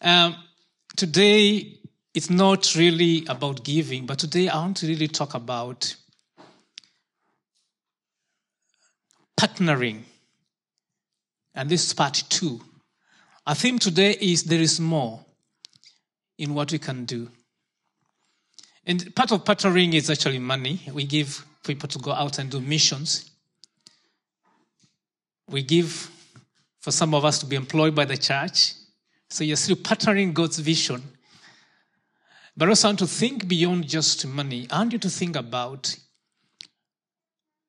Um, today, it's not really about giving, but today I want to really talk about partnering. And this is part two. Our theme today is there is more in what we can do. And part of partnering is actually money. We give people to go out and do missions. We give for some of us to be employed by the church. So you're still partnering God's vision. But also, I want to think beyond just money. I want you to think about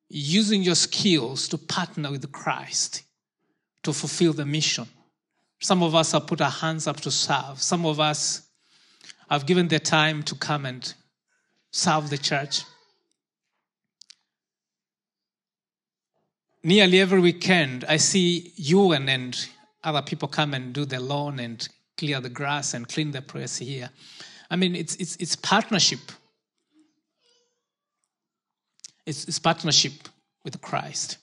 using your skills to partner with Christ to fulfill the mission. Some of us have put our hands up to serve. Some of us have given their time to come and serve the church. Nearly every weekend, I see you and, and other people come and do the lawn and clear the grass and clean the place here. I mean, it's, it's, it's partnership. It's, it's partnership with Christ.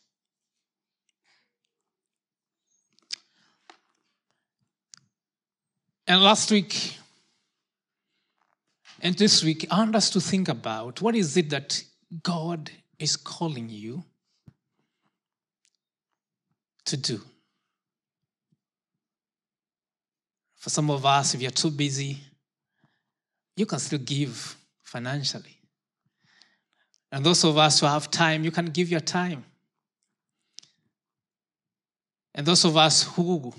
And last week and this week, I want us to think about what is it that God is calling you to do. For some of us, if you're too busy, you can still give financially. And those of us who have time, you can give your time. And those of us who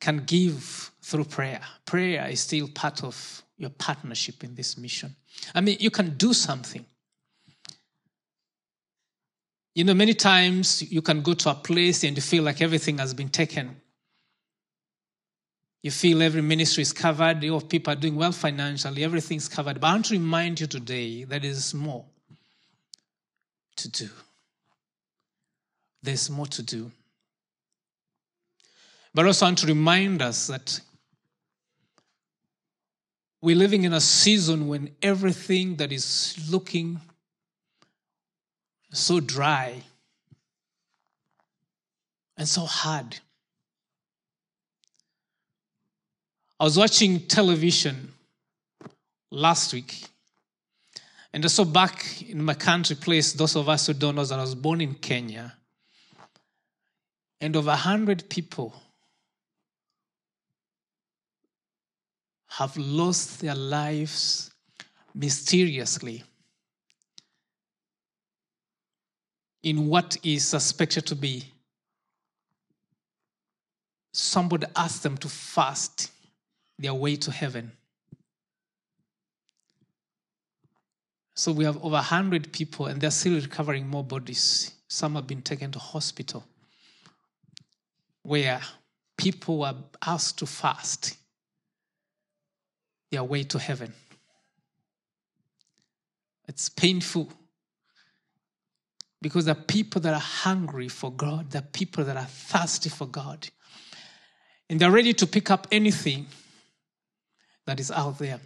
can give through prayer, prayer is still part of your partnership in this mission. I mean, you can do something. You know, many times you can go to a place and you feel like everything has been taken. You feel every ministry is covered, your people are doing well financially, everything's covered. But I want to remind you today that there's more to do. There's more to do. But also I want to remind us that we're living in a season when everything that is looking so dry and so hard I was watching television last week, and I saw back in my country place, those of us who don't know that I was born in Kenya, and over 100 people have lost their lives mysteriously in what is suspected to be. Somebody asked them to fast their way to heaven. So we have over 100 people, and they're still recovering more bodies. Some have been taken to hospital where people were asked to fast their way to heaven. It's painful because the people that are hungry for God, the people that are thirsty for God, and they're ready to pick up anything that is out there.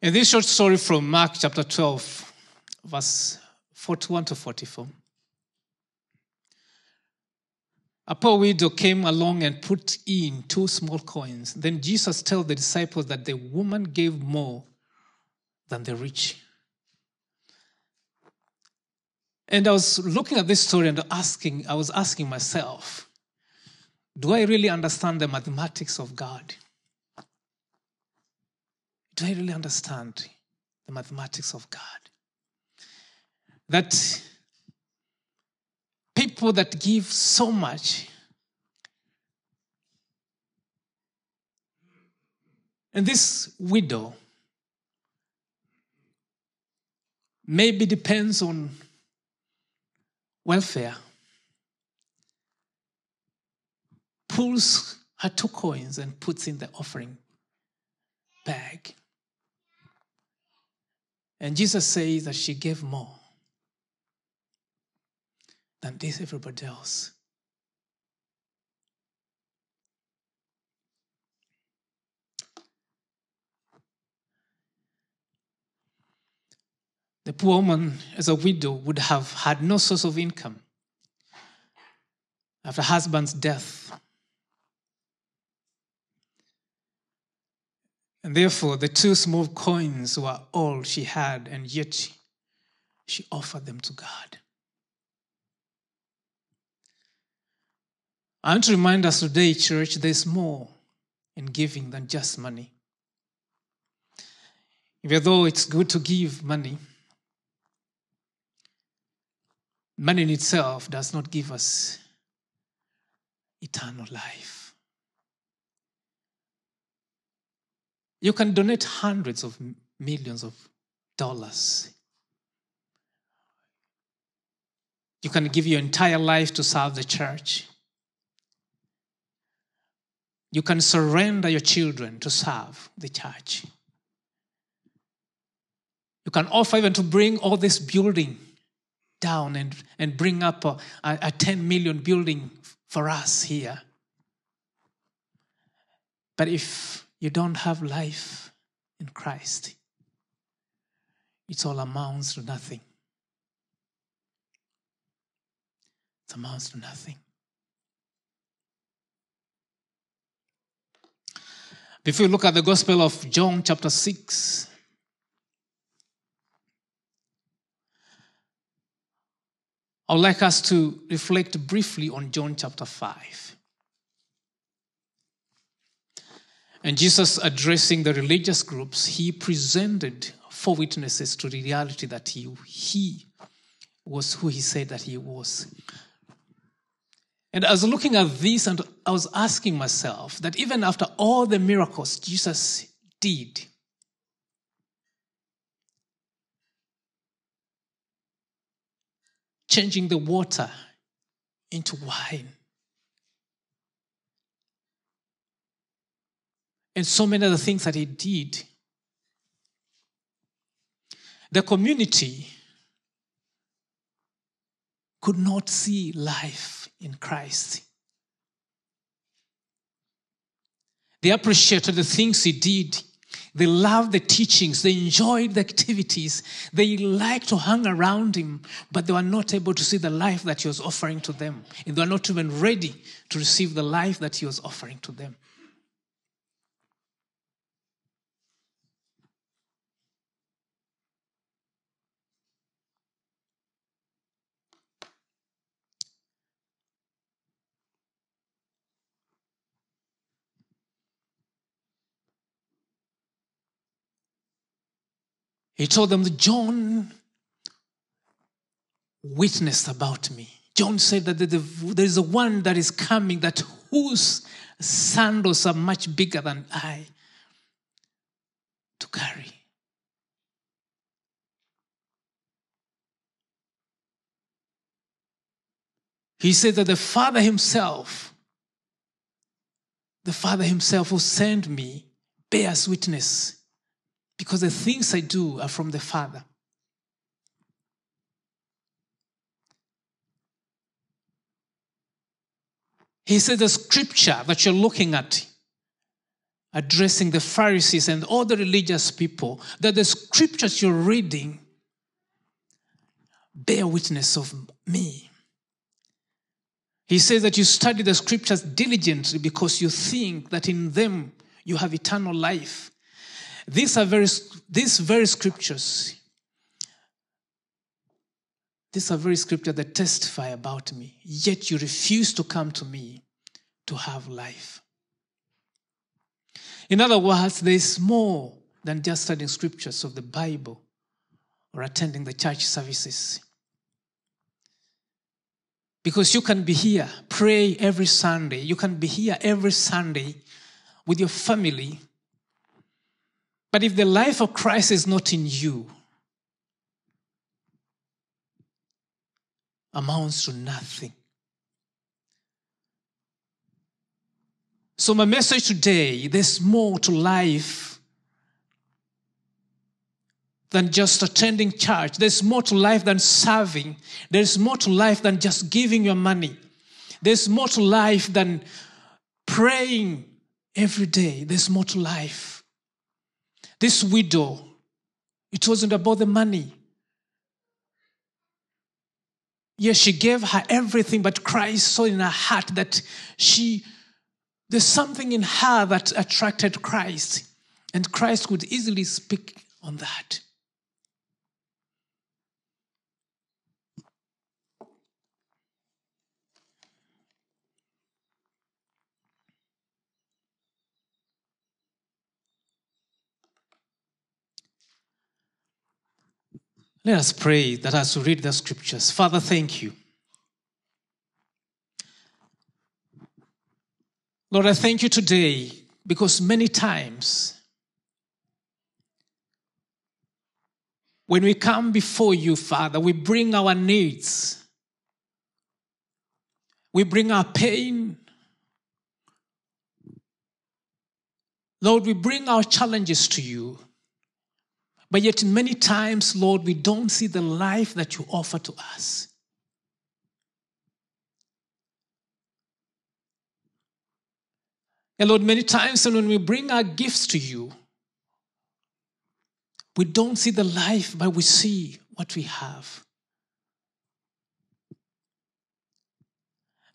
In this short story from Mark chapter 12, verse 41 to 44, a poor widow came along and put in two small coins. Then Jesus told the disciples that the woman gave more than the rich. And I was looking at this story and asking, I was asking myself, do I really understand the mathematics of God? Do I really understand the mathematics of God? That people that give so much and this widow maybe depends on welfare pulls her two coins and puts in the offering bag. And Jesus says that she gave more than this everybody else. The poor woman, as a widow, would have had no source of income after husband's death. And therefore, the two small coins were all she had, and yet she offered them to God. I want to remind us today, church, there's more in giving than just money. Even though it's good to give money, money in itself does not give us eternal life. You can donate hundreds of millions of dollars. You can give your entire life to serve the church. You can surrender your children to serve the church. You can offer even to bring all this building down and, and bring up a, a 10 million building for us here. But if you don't have life in Christ, it all amounts to nothing. It amounts to nothing. Before we look at the Gospel of John, chapter 6, I would like us to reflect briefly on John chapter 5. And Jesus, addressing the religious groups, he presented four witnesses to the reality that he, he was who he said that he was. And I was looking at this and I was asking myself that even after all the miracles Jesus did, changing the water into wine, and so many other things that he did, the community could not see life in Christ. They appreciated the things he did. They loved the teachings. They enjoyed the activities. They liked to hang around him, but they were not able to see the life that he was offering to them. And they were not even ready to receive the life that he was offering to them. He told them that John witnessed about me. John said that there is a one that is coming that whose sandals are much bigger than I to carry. He said that the Father Himself, the Father Himself who sent me, bears witness because the things I do are from the Father. He said the scripture that you're looking at, addressing the Pharisees and all the religious people, that the scriptures you're reading bear witness of me. He says that you study the scriptures diligently because you think that in them you have eternal life. These are very, these very scriptures, these are very scriptures that testify about me, yet you refuse to come to me to have life. In other words, there is more than just studying scriptures of the Bible or attending the church services. Because you can be here, pray every Sunday. You can be here every Sunday with your family but if the life of Christ is not in you, amounts to nothing. So, my message today there's more to life than just attending church. There's more to life than serving. There's more to life than just giving your money. There's more to life than praying every day. There's more to life. This widow, it wasn't about the money. Yes, she gave her everything, but Christ saw in her heart that she, there's something in her that attracted Christ. And Christ could easily speak on that. Let us pray that as we read the scriptures, Father, thank you. Lord, I thank you today because many times when we come before you, Father, we bring our needs, we bring our pain. Lord, we bring our challenges to you. But yet, many times, Lord, we don't see the life that you offer to us. And Lord, many times and when we bring our gifts to you, we don't see the life, but we see what we have.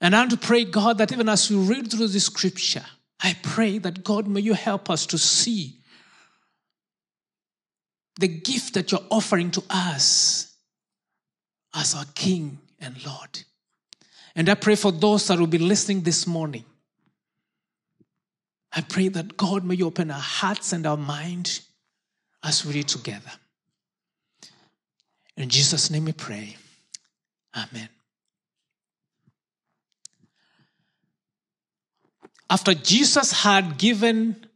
And I want to pray, God, that even as we read through the scripture, I pray that God, may you help us to see the gift that you're offering to us as our King and Lord. And I pray for those that will be listening this morning. I pray that God may you open our hearts and our mind as we read together. In Jesus' name we pray. Amen. After Jesus had given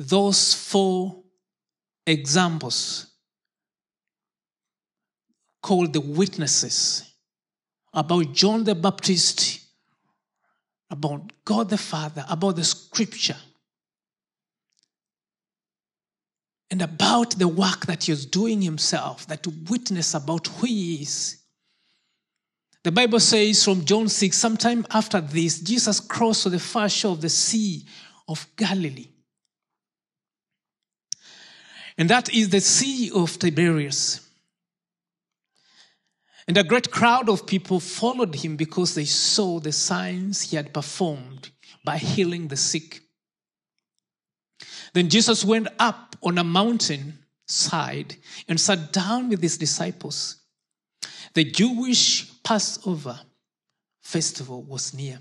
those four examples called the witnesses about John the Baptist, about God the Father, about the scripture, and about the work that he was doing himself, that to witness about who he is. The Bible says from John 6, sometime after this, Jesus crossed to the far shore of the Sea of Galilee. And that is the Sea of Tiberias. And a great crowd of people followed him because they saw the signs he had performed by healing the sick. Then Jesus went up on a mountain side and sat down with his disciples. The Jewish Passover festival was near.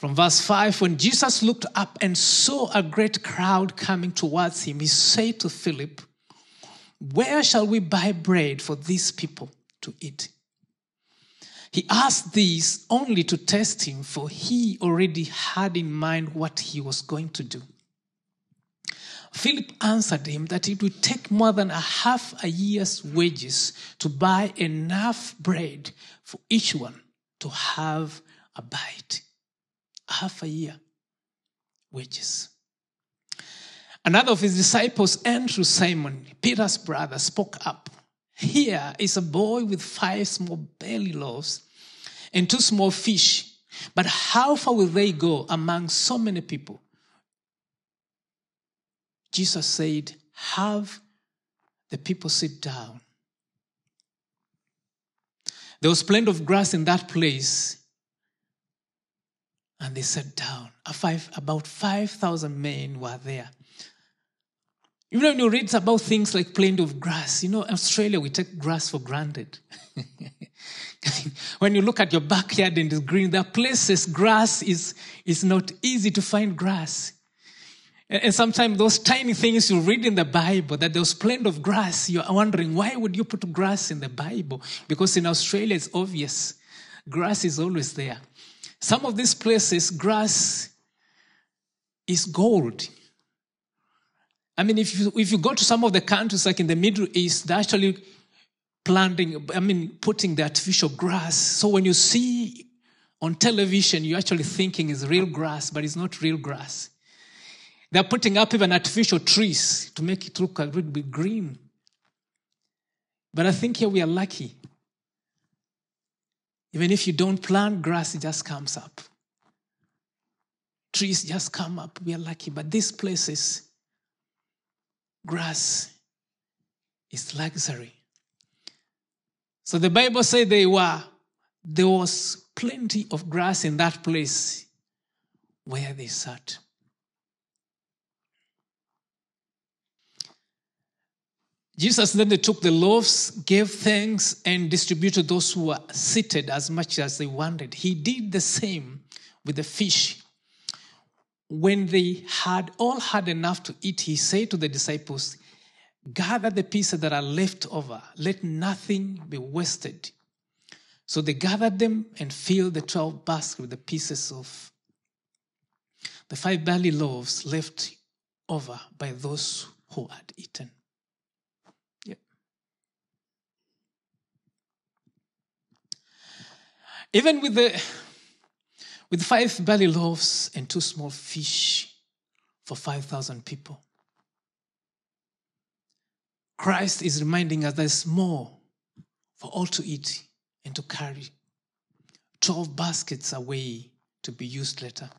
From verse 5, when Jesus looked up and saw a great crowd coming towards him, he said to Philip, Where shall we buy bread for these people to eat? He asked this only to test him, for he already had in mind what he was going to do. Philip answered him that it would take more than a half a year's wages to buy enough bread for each one to have a bite half a year wages. Another of his disciples, Andrew Simon, Peter's brother, spoke up. Here is a boy with five small belly loaves and two small fish. But how far will they go among so many people? Jesus said, Have the people sit down. There was plenty of grass in that place, and they sat down. Five, about 5,000 men were there. You know, when you read about things like plenty of grass, you know, Australia, we take grass for granted. when you look at your backyard and it's green, there are places grass is, is not easy to find grass. And, and sometimes those tiny things you read in the Bible, that there's plenty of grass, you're wondering, why would you put grass in the Bible? Because in Australia, it's obvious. Grass is always there. Some of these places, grass is gold. I mean, if you, if you go to some of the countries like in the Middle East, they're actually planting, I mean, putting the artificial grass. So when you see on television, you're actually thinking it's real grass, but it's not real grass. They're putting up even artificial trees to make it look a little bit green. But I think here we are lucky. Even if you don't plant grass, it just comes up. Trees just come up. We are lucky. But these places grass is luxury. So the Bible said they were, there was plenty of grass in that place where they sat. Jesus then they took the loaves, gave thanks, and distributed those who were seated as much as they wanted. He did the same with the fish. When they had all had enough to eat, he said to the disciples, Gather the pieces that are left over, let nothing be wasted. So they gathered them and filled the 12 baskets with the pieces of the five barley loaves left over by those who had eaten. Even with the with five barley loaves and two small fish for 5,000 people. Christ is reminding us there's more for all to eat and to carry. 12 baskets away to be used later.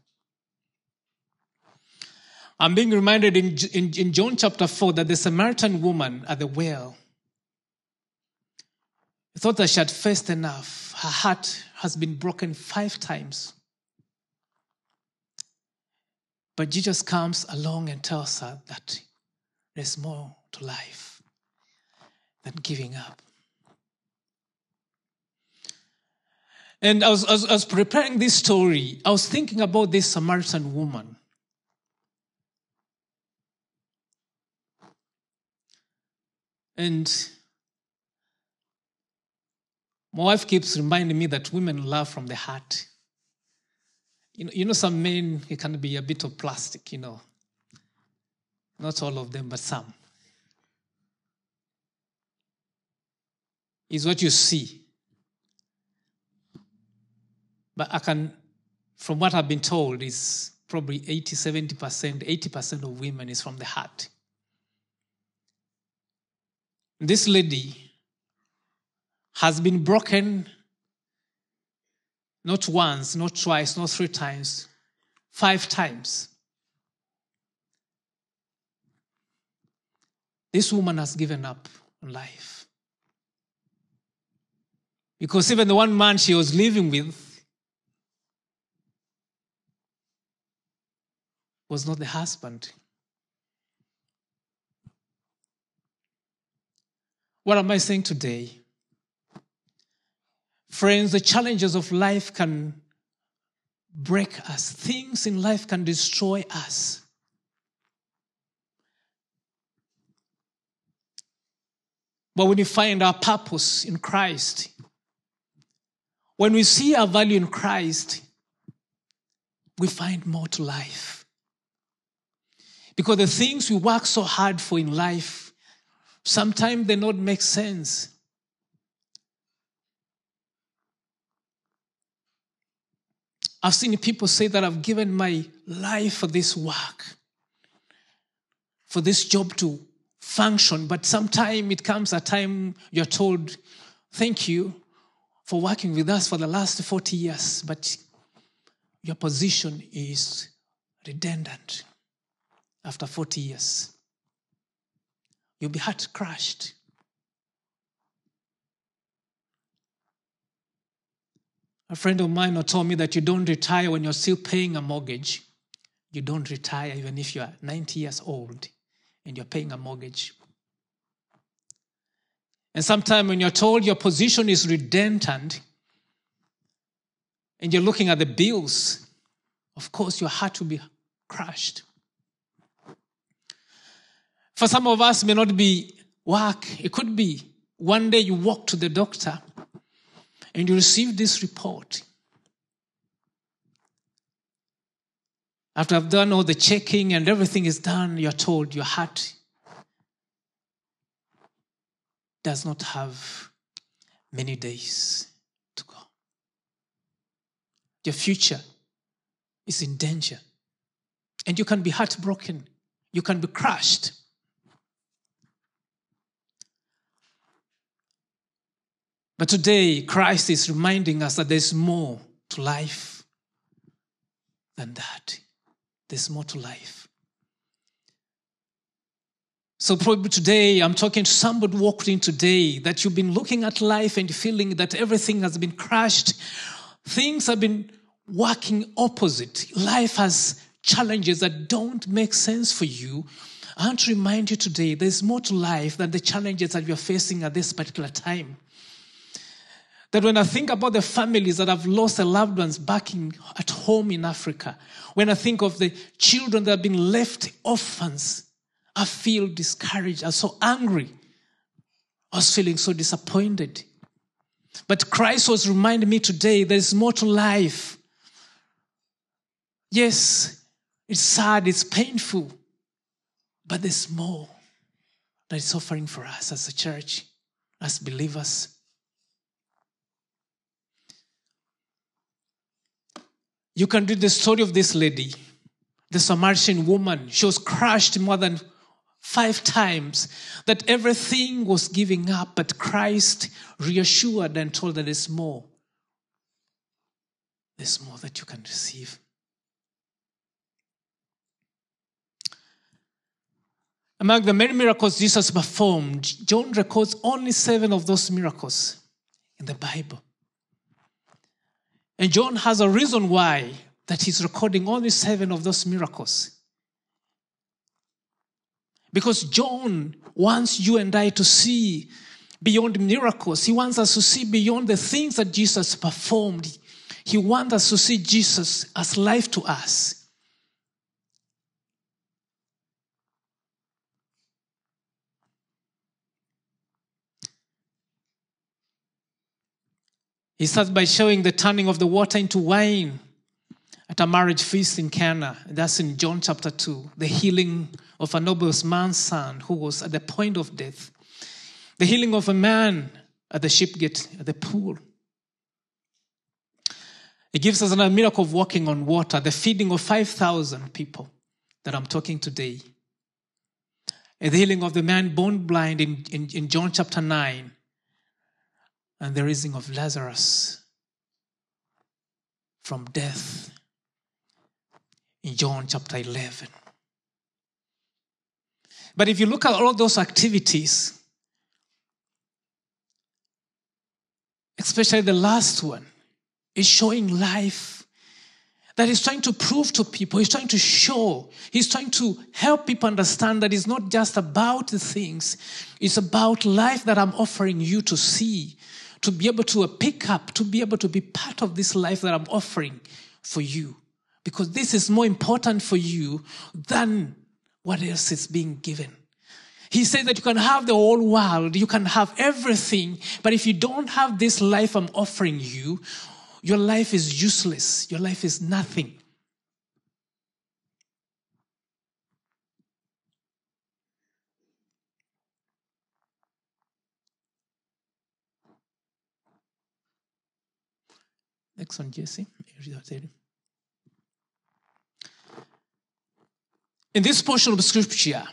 I'm being reminded in, in, in John chapter 4 that the Samaritan woman at the well thought that she had faced enough. Her heart has been broken five times. But Jesus comes along and tells her that there's more to life than giving up. And I was, I was, I was preparing this story, I was thinking about this Samaritan woman. And my wife keeps reminding me that women love from the heart. You know, you know, some men, it can be a bit of plastic, you know. Not all of them, but some. Is what you see. But I can, from what I've been told, is probably 80, 70%, 80% of women is from the heart. This lady has been broken not once, not twice, not three times, five times. This woman has given up on life. Because even the one man she was living with was not the husband. What am I saying today? Friends, the challenges of life can break us, things in life can destroy us. But when we find our purpose in Christ, when we see our value in Christ, we find more to life. Because the things we work so hard for in life, sometimes they don't make sense. I've seen people say that I've given my life for this work, for this job to function, but sometime it comes a time you're told, thank you for working with us for the last 40 years, but your position is redundant after 40 years. You'll be heart crushed. A friend of mine told me that you don't retire when you're still paying a mortgage. You don't retire even if you are 90 years old and you're paying a mortgage. And sometimes when you're told your position is redundant and you're looking at the bills, of course your heart will be crushed. For some of us, may not be work. It could be one day you walk to the doctor and you receive this report. After I've done all the checking and everything is done, you're told your heart does not have many days to go. Your future is in danger. And you can be heartbroken. You can be crushed. But today, Christ is reminding us that there's more to life than that. There's more to life. So probably today I'm talking to somebody walked in today that you've been looking at life and feeling that everything has been crashed. Things have been working opposite. Life has challenges that don't make sense for you. I want to remind you today there's more to life than the challenges that you're facing at this particular time. That when I think about the families that have lost their loved ones back in, at home in Africa, when I think of the children that have been left orphans, I feel discouraged. I'm so angry. I was feeling so disappointed. But Christ was reminding me today there's more to life. Yes, it's sad, it's painful, but there's more that is offering for us as a church, as believers. You can read the story of this lady, the Samaritan woman. She was crushed more than five times that everything was giving up, but Christ reassured and told her there's more. There's more that you can receive. Among the many miracles Jesus performed, John records only seven of those miracles in the Bible. And John has a reason why that he's recording only seven of those miracles. Because John wants you and I to see beyond miracles. He wants us to see beyond the things that Jesus performed. He wants us to see Jesus as life to us. He starts by showing the turning of the water into wine at a marriage feast in Cana. That's in John chapter 2. The healing of a noble man's son who was at the point of death. The healing of a man at the ship gate, at the pool. It gives us another miracle of walking on water, the feeding of 5,000 people that I'm talking today. And the healing of the man born blind in, in, in John chapter 9 and the raising of Lazarus from death in John chapter 11. But if you look at all those activities, especially the last one, is showing life that he's trying to prove to people, he's trying to show, he's trying to help people understand that it's not just about the things, it's about life that I'm offering you to see, to be able to pick up, to be able to be part of this life that I'm offering for you. Because this is more important for you than what else is being given. He said that you can have the whole world, you can have everything, but if you don't have this life I'm offering you, your life is useless. Your life is nothing. Next one, Jesse. In this portion of scripture,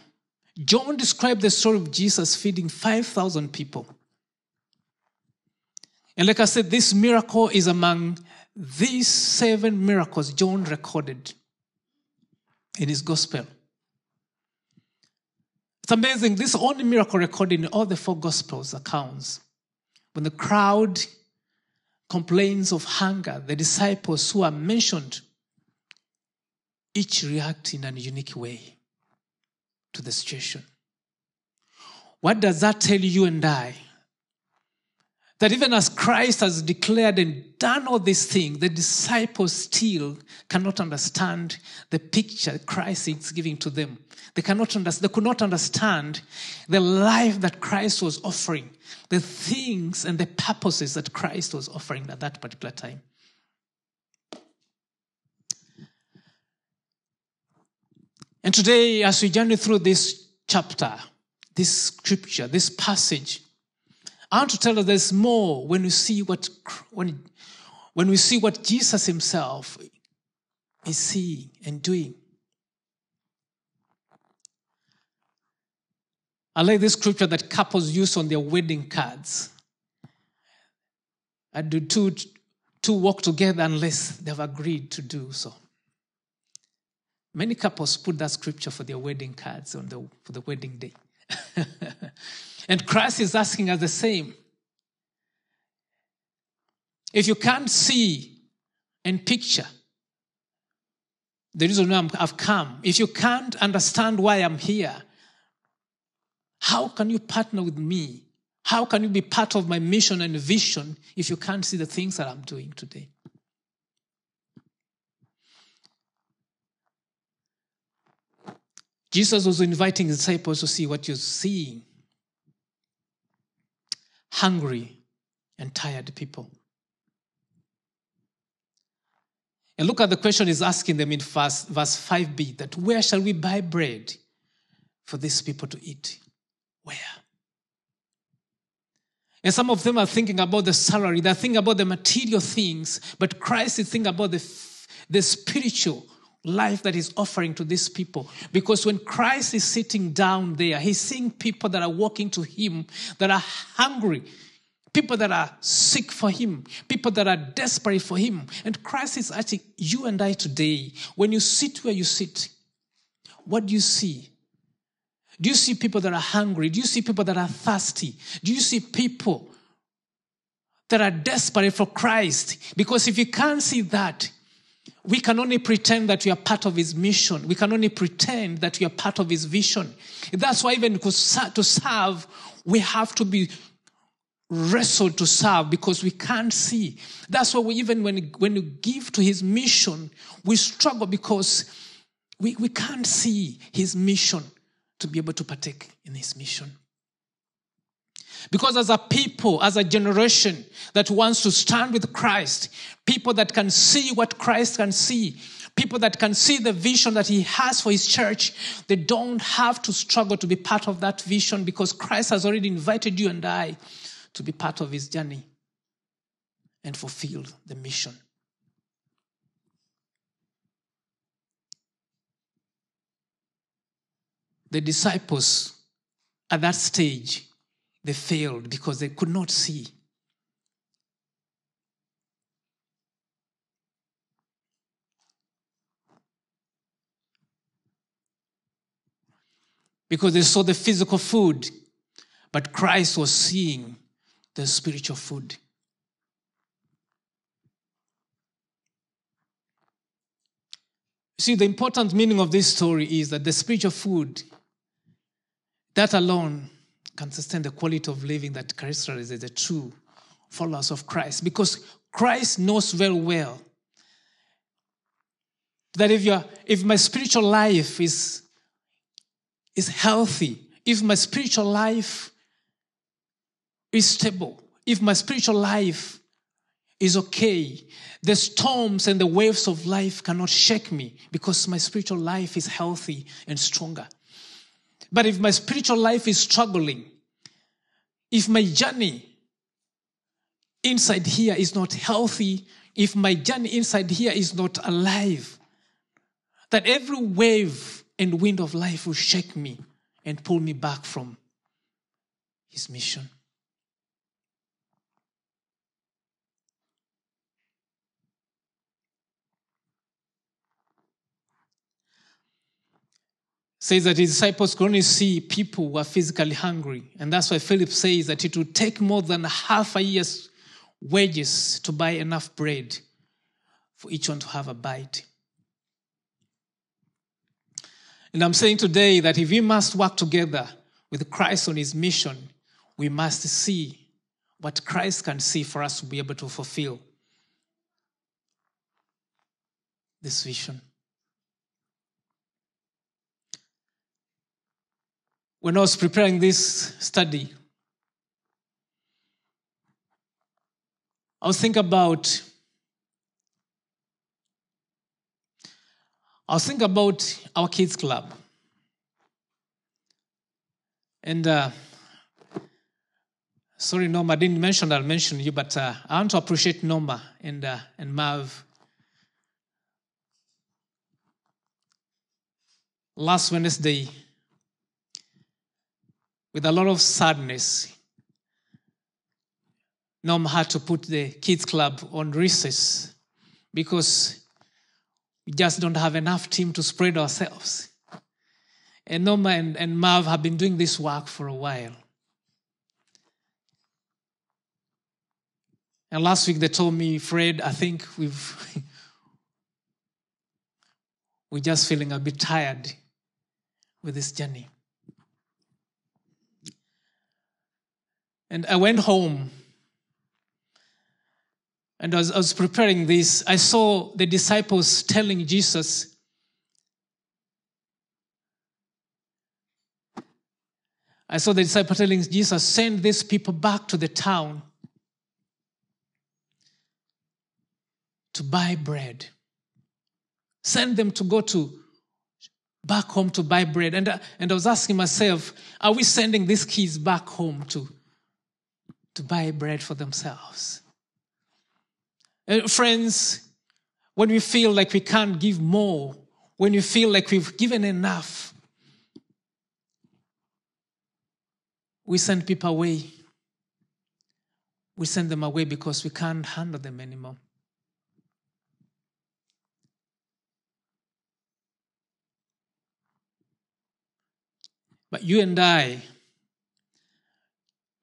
John described the story of Jesus feeding 5,000 people. And like I said, this miracle is among these seven miracles John recorded in his gospel. It's amazing. This only miracle recorded in all the four gospels accounts. When the crowd complains of hunger, the disciples who are mentioned each react in a unique way to the situation. What does that tell you and I? That even as Christ has declared and done all these things, the disciples still cannot understand the picture Christ is giving to them. They cannot understand, they could not understand the life that Christ was offering, the things and the purposes that Christ was offering at that particular time. And today, as we journey through this chapter, this scripture, this passage, I want to tell us there's more when we see what when, when we see what Jesus himself is seeing and doing. I like this scripture that couples use on their wedding cards. And do two, two walk together unless they've agreed to do so. Many couples put that scripture for their wedding cards on the, for the wedding day. and Christ is asking us the same. If you can't see and picture the reason why I've come, if you can't understand why I'm here, how can you partner with me? How can you be part of my mission and vision if you can't see the things that I'm doing today? Jesus was inviting disciples to see what you're seeing hungry and tired people. And look at the question he's asking them in verse, verse 5b that where shall we buy bread for these people to eat? Where? And some of them are thinking about the salary, they're thinking about the material things, but Christ is thinking about the, the spiritual life that he's offering to these people. Because when Christ is sitting down there, he's seeing people that are walking to him that are hungry, people that are sick for him, people that are desperate for him. And Christ is asking you and I today, when you sit where you sit, what do you see? Do you see people that are hungry? Do you see people that are thirsty? Do you see people that are desperate for Christ? Because if you can't see that, we can only pretend that we are part of his mission. We can only pretend that we are part of his vision. That's why even to serve, we have to be wrestled to serve because we can't see. That's why we even when, when you give to his mission, we struggle because we, we can't see his mission to be able to partake in his mission. Because as a people, as a generation that wants to stand with Christ, people that can see what Christ can see, people that can see the vision that he has for his church, they don't have to struggle to be part of that vision because Christ has already invited you and I to be part of his journey and fulfill the mission. The disciples at that stage they failed because they could not see. Because they saw the physical food, but Christ was seeing the spiritual food. See, the important meaning of this story is that the spiritual food, that alone can sustain the quality of living that characterizes the true followers of Christ. Because Christ knows very well that if, you if my spiritual life is, is healthy, if my spiritual life is stable, if my spiritual life is okay, the storms and the waves of life cannot shake me because my spiritual life is healthy and stronger. But if my spiritual life is struggling, if my journey inside here is not healthy, if my journey inside here is not alive, that every wave and wind of life will shake me and pull me back from his mission. Says that his disciples could only see people who are physically hungry. And that's why Philip says that it would take more than half a year's wages to buy enough bread for each one to have a bite. And I'm saying today that if we must work together with Christ on his mission, we must see what Christ can see for us to be able to fulfill this vision. When I was preparing this study, I was thinking about I was thinking about our kids club. And uh, sorry, Norma, I didn't mention that I'll mention you, but uh, I want to appreciate Norma and, uh, and Mav. Last Wednesday, with a lot of sadness, Norm had to put the kids club on recess because we just don't have enough team to spread ourselves. and Norma and, and Marv have been doing this work for a while. And last week they told me, Fred, I think we've we're just feeling a bit tired with this journey. And I went home and as I was preparing this, I saw the disciples telling Jesus, I saw the disciple telling Jesus, send these people back to the town to buy bread. Send them to go to back home to buy bread. And, and I was asking myself, are we sending these kids back home to, to buy bread for themselves? Friends, when we feel like we can't give more, when we feel like we've given enough, we send people away. We send them away because we can't handle them anymore. But you and I,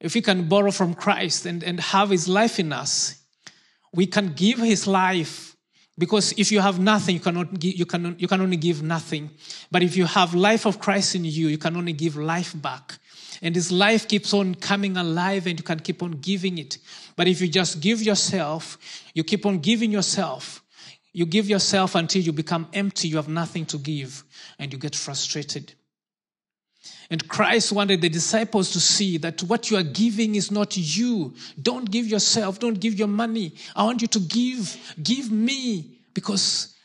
if we can borrow from Christ and, and have his life in us, we can give his life. Because if you have nothing you cannot you can you can only give nothing. But if you have life of christ in you you can only give life back. And this life keeps on coming alive and you can keep on giving it. But if you just give yourself you keep on giving yourself you give yourself until you become empty you have nothing to give and you get frustrated and Christ wanted the disciples to see that what you are giving is not you. Don't give yourself, don't give your money. I want you to give, give me because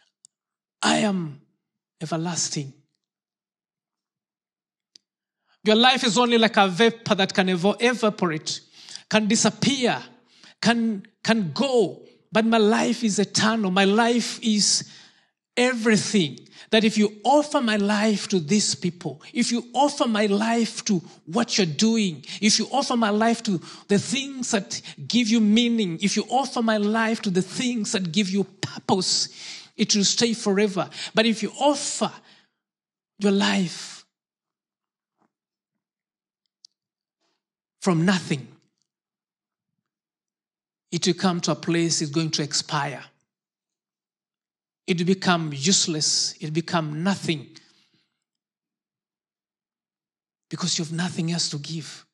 I am everlasting. Your life is only like a vapor that can evaporate, can disappear, can, can go. But my life is eternal. My life is everything that if you offer my life to these people, if you offer my life to what you're doing, if you offer my life to the things that give you meaning, if you offer my life to the things that give you purpose, it will stay forever. But if you offer your life from nothing, it will come to a place it's going to expire it become useless, it become nothing. Because you have nothing else to give.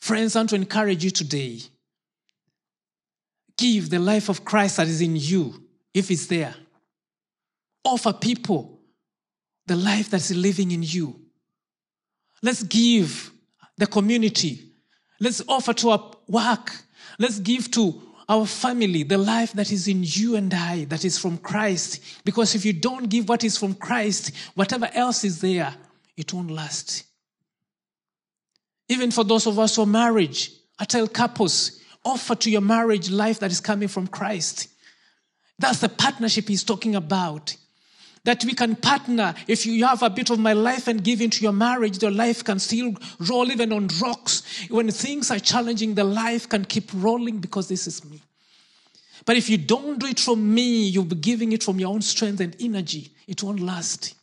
Friends, I want to encourage you today. Give the life of Christ that is in you, if it's there. Offer people the life that's living in you. Let's give the community. Let's offer to our work. Let's give to our family, the life that is in you and I, that is from Christ. Because if you don't give what is from Christ, whatever else is there, it won't last. Even for those of us who are married, I tell couples, offer to your marriage life that is coming from Christ. That's the partnership he's talking about that we can partner. If you have a bit of my life and give into your marriage, the life can still roll even on rocks. When things are challenging, the life can keep rolling because this is me. But if you don't do it from me, you'll be giving it from your own strength and energy. It won't last.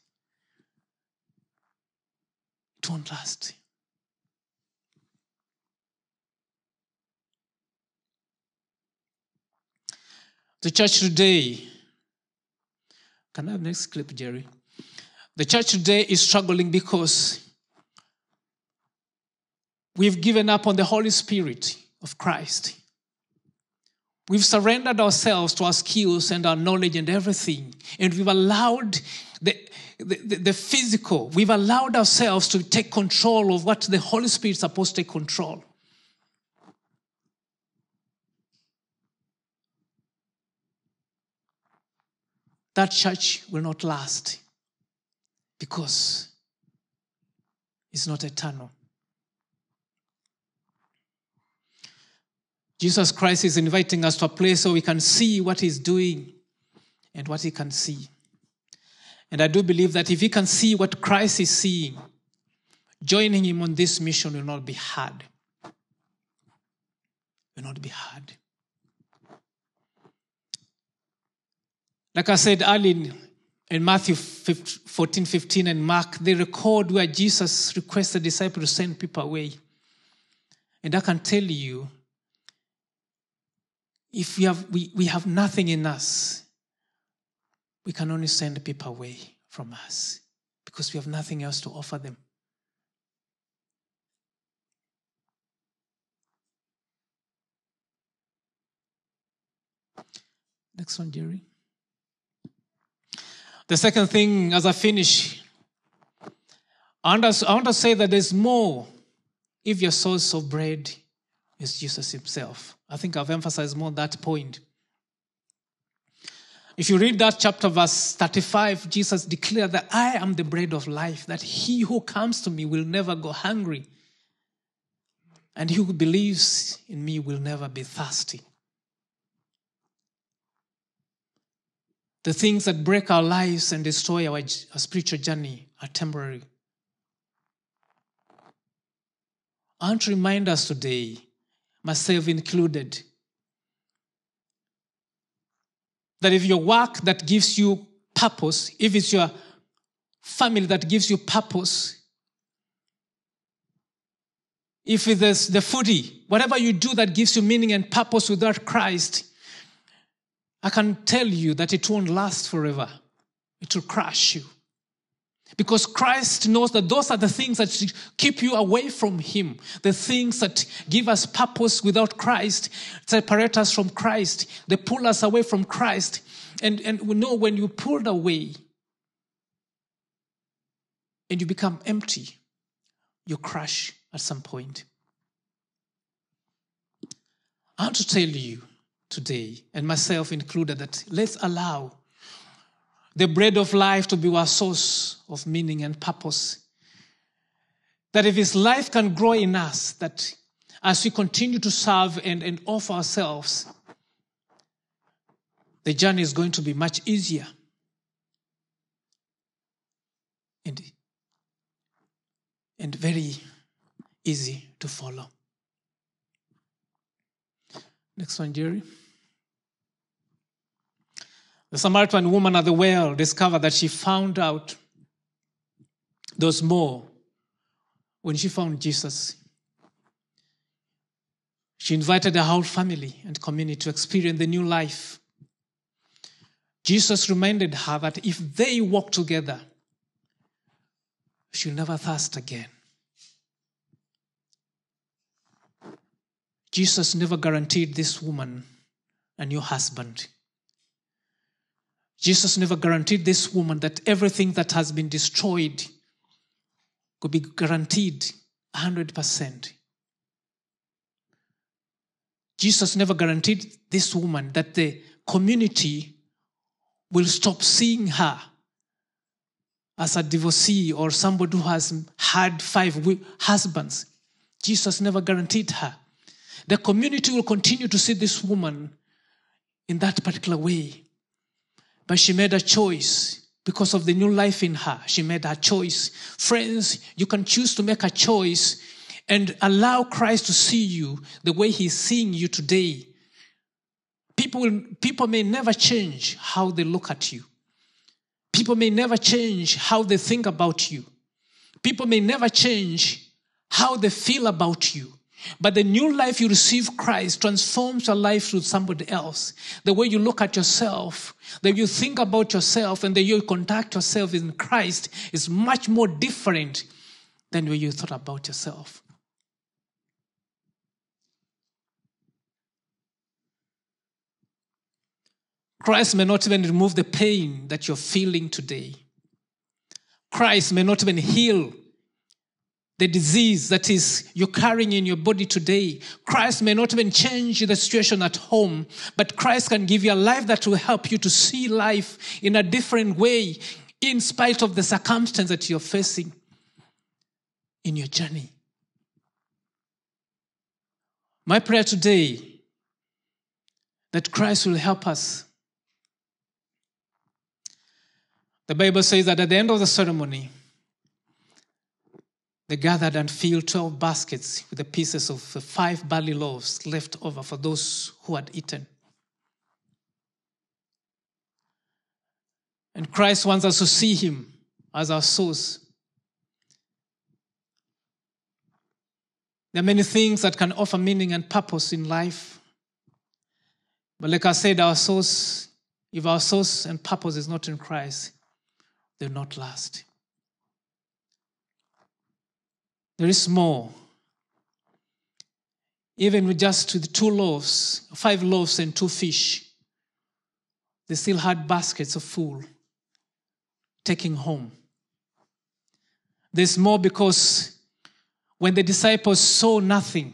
It won't last. The church today can I have next clip, Jerry? The church today is struggling because we've given up on the Holy Spirit of Christ. We've surrendered ourselves to our skills and our knowledge and everything. And we've allowed the, the, the, physical, we've allowed ourselves to take control of what the Holy Spirit is supposed to take control. That church will not last because it's not eternal. Jesus Christ is inviting us to a place so we can see what He's doing and what He can see. And I do believe that if He can see what Christ is seeing, joining Him on this mission will not be hard. Will not be hard. Like I said earlier, in Matthew 14, 15, and Mark, they record where Jesus requested the disciples to send people away. And I can tell you, if we have, we, we have nothing in us, we can only send people away from us because we have nothing else to offer them. Next one, Jerry. The second thing, as I finish, I want to, say that there's more if your source of bread is Jesus Himself. I think I've emphasized more that point. If you read that chapter, verse 35, Jesus declared that I am the bread of life, that he who comes to me will never go hungry, and he who believes in me will never be thirsty. The things that break our lives and destroy our, our spiritual journey are temporary. I want to remind us today, myself included, that if your work that gives you purpose, if it's your family that gives you purpose, if it's the foodie, whatever you do that gives you meaning and purpose without Christ, I can tell you that it won't last forever. It will crush you. Because Christ knows that those are the things that keep you away from Him. The things that give us purpose without Christ, separate us from Christ, they pull us away from Christ. And, and we know when you pulled away and you become empty, you crash at some point. I want to tell you today, and myself included, that let's allow the bread of life to be our source of meaning and purpose. That if His life can grow in us, that as we continue to serve and, and offer ourselves, the journey is going to be much easier. And, and very easy to follow. Next one, Jerry. The Samaritan woman at the well discovered that she found out those more when she found Jesus. She invited her whole family and community to experience the new life. Jesus reminded her that if they walk together, she'll never thirst again. Jesus never guaranteed this woman a new husband. Jesus never guaranteed this woman that everything that has been destroyed could be guaranteed 100%. Jesus never guaranteed this woman that the community will stop seeing her as a divorcee or somebody who has had five husbands. Jesus never guaranteed her. The community will continue to see this woman in that particular way. But she made a choice because of the new life in her. She made a choice. Friends, you can choose to make a choice and allow Christ to see you the way he's seeing you today. People, will, people may never change how they look at you. People may never change how they think about you. People may never change how they feel about you. But the new life you receive Christ transforms your life through somebody else. The way you look at yourself, the way you think about yourself, and the way you conduct yourself in Christ is much more different than the way you thought about yourself. Christ may not even remove the pain that you're feeling today. Christ may not even heal the disease that is you're carrying in your body today. Christ may not even change the situation at home, but Christ can give you a life that will help you to see life in a different way in spite of the circumstance that you're facing in your journey. My prayer today that Christ will help us. The Bible says that at the end of the ceremony, they gathered and filled 12 baskets with the pieces of the five barley loaves left over for those who had eaten. And Christ wants us to see him as our source. There are many things that can offer meaning and purpose in life. But like I said, our source, if our source and purpose is not in Christ, they'll not last. There is more. Even with just with two loaves, five loaves and two fish, they still had baskets of food taking home. There's more because when the disciples saw nothing,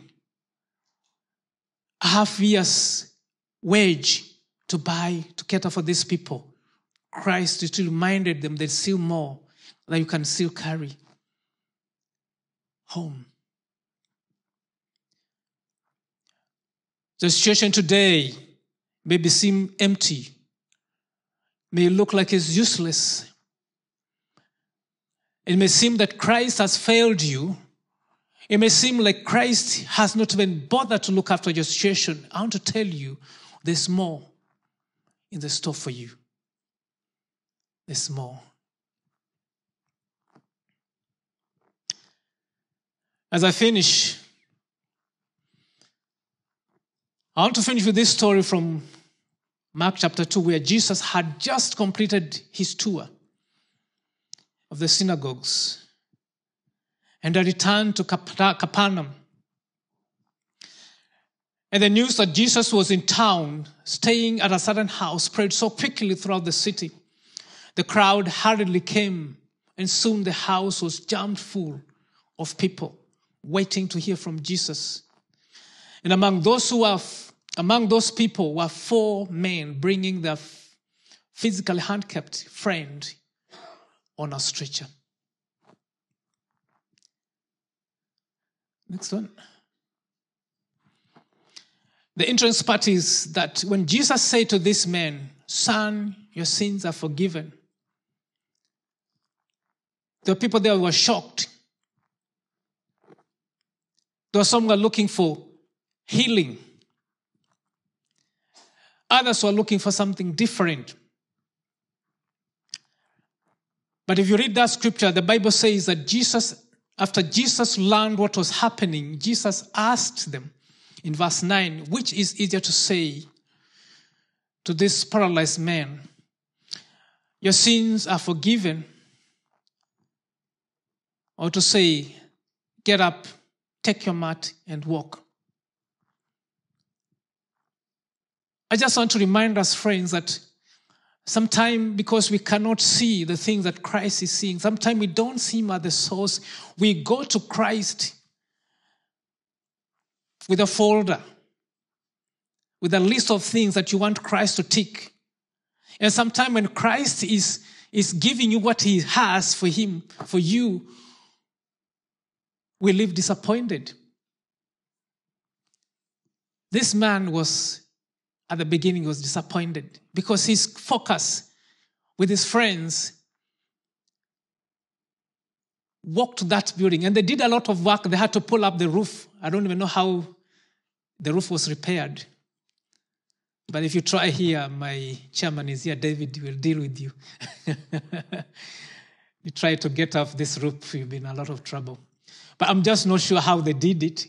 a half year's wage to buy, to cater for these people, Christ still reminded them there's still more that you can still carry home. The situation today maybe seem empty, may look like it's useless. It may seem that Christ has failed you. It may seem like Christ has not even bothered to look after your situation. I want to tell you, there's more in the store for you. There's more. As I finish, I want to finish with this story from Mark chapter 2, where Jesus had just completed his tour of the synagogues and returned to Capernaum. And the news that Jesus was in town, staying at a certain house, spread so quickly throughout the city. The crowd hurriedly came, and soon the house was jammed full of people waiting to hear from Jesus. And among those who are, among those people were four men bringing their physically handicapped friend on a stretcher. Next one. The entrance part is that when Jesus said to this man, Son, your sins are forgiven, the people there were shocked. There were some were looking for healing. Others were looking for something different. But if you read that scripture, the Bible says that Jesus, after Jesus learned what was happening, Jesus asked them in verse 9, which is easier to say to this paralyzed man, Your sins are forgiven, or to say, Get up, take your mat, and walk. I just want to remind us, friends, that Sometimes, because we cannot see the things that Christ is seeing, sometimes we don't see Him at the source. We go to Christ with a folder, with a list of things that you want Christ to tick. And sometimes when Christ is, is giving you what He has for Him, for you, we live disappointed. This man was at the beginning was disappointed because his focus with his friends walked that building and they did a lot of work. They had to pull up the roof. I don't even know how the roof was repaired. But if you try here, my chairman is here, David will deal with you. you try to get off this roof, you'll be in a lot of trouble. But I'm just not sure how they did it.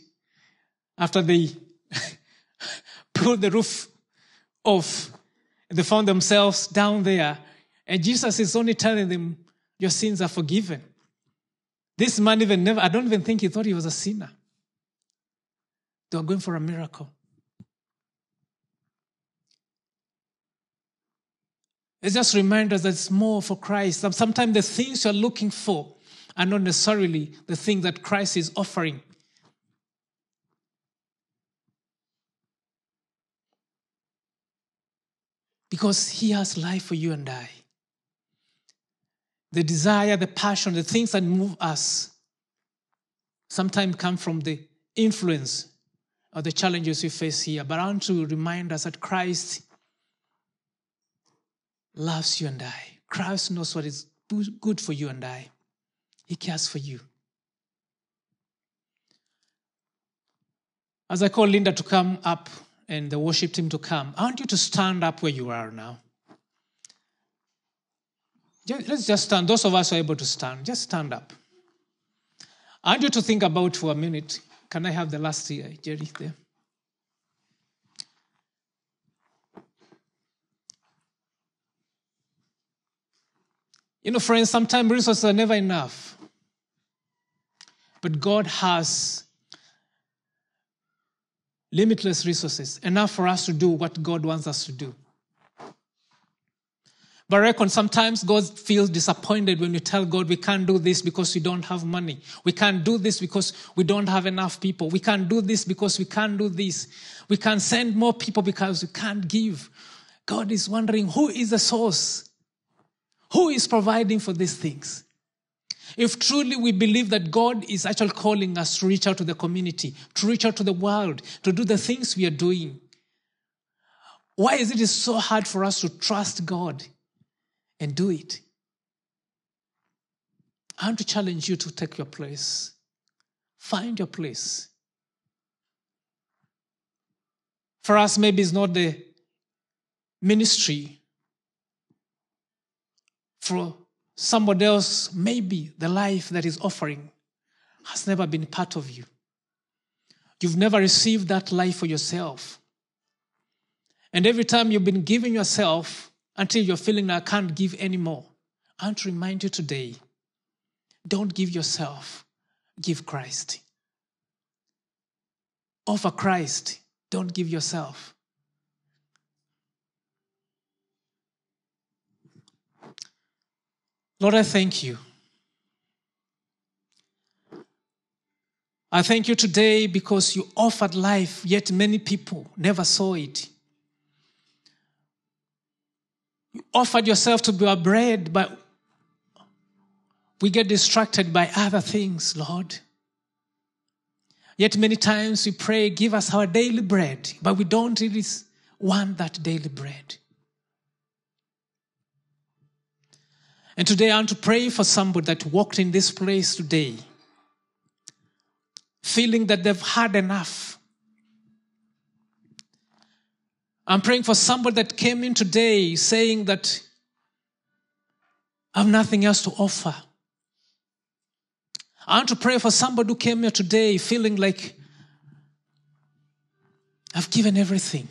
After they pulled the roof off. They found themselves down there. And Jesus is only telling them, Your sins are forgiven. This man even never, I don't even think he thought he was a sinner. They were going for a miracle. It's just reminders that it's more for Christ. Sometimes the things you're looking for are not necessarily the thing that Christ is offering. Because He has life for you and I. The desire, the passion, the things that move us sometimes come from the influence of the challenges we face here. But I want to remind us that Christ loves you and I. Christ knows what is good for you and I. He cares for you. As I call Linda to come up, and the worship team to come, I want you to stand up where you are now. Let's just stand. Those of us who are able to stand, just stand up. I want you to think about for a minute. Can I have the last year, Jerry, there? You know, friends, sometimes resources are never enough. But God has limitless resources, enough for us to do what God wants us to do. But I reckon sometimes God feels disappointed when you tell God we can't do this because we don't have money. We can't do this because we don't have enough people. We can't do this because we can't do this. We can't send more people because we can't give. God is wondering who is the source? Who is providing for these things? If truly we believe that God is actually calling us to reach out to the community, to reach out to the world, to do the things we are doing, why is it so hard for us to trust God and do it. I want to challenge you to take your place. Find your place. For us, maybe it's not the ministry. For somebody else, maybe the life that is offering has never been part of you. You've never received that life for yourself. And every time you've been giving yourself, until you're feeling I can't give anymore. I want to remind you today don't give yourself, give Christ. Offer Christ, don't give yourself. Lord, I thank you. I thank you today because you offered life, yet many people never saw it. You offered yourself to be our bread, but we get distracted by other things, Lord. Yet many times we pray, give us our daily bread, but we don't really want that daily bread. And today I want to pray for somebody that walked in this place today, feeling that they've had enough I'm praying for somebody that came in today saying that I have nothing else to offer. I want to pray for somebody who came here today feeling like I've given everything.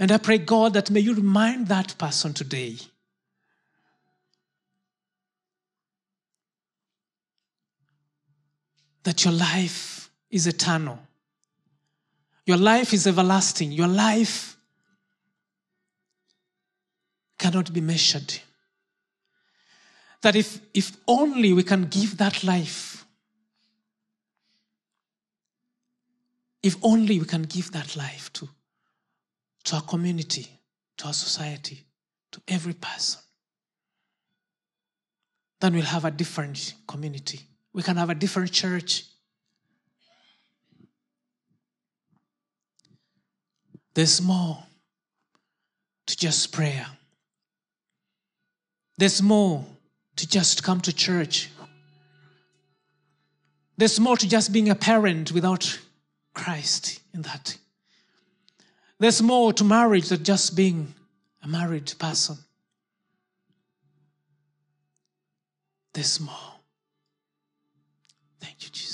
And I pray, God, that may you remind that person today that your life is eternal. Your life is everlasting. Your life cannot be measured. That if, if only we can give that life, if only we can give that life to, to our community, to our society, to every person, then we'll have a different community. We can have a different church. There's more to just prayer. There's more to just come to church. There's more to just being a parent without Christ in that. There's more to marriage than just being a married person. There's more. Thank you, Jesus.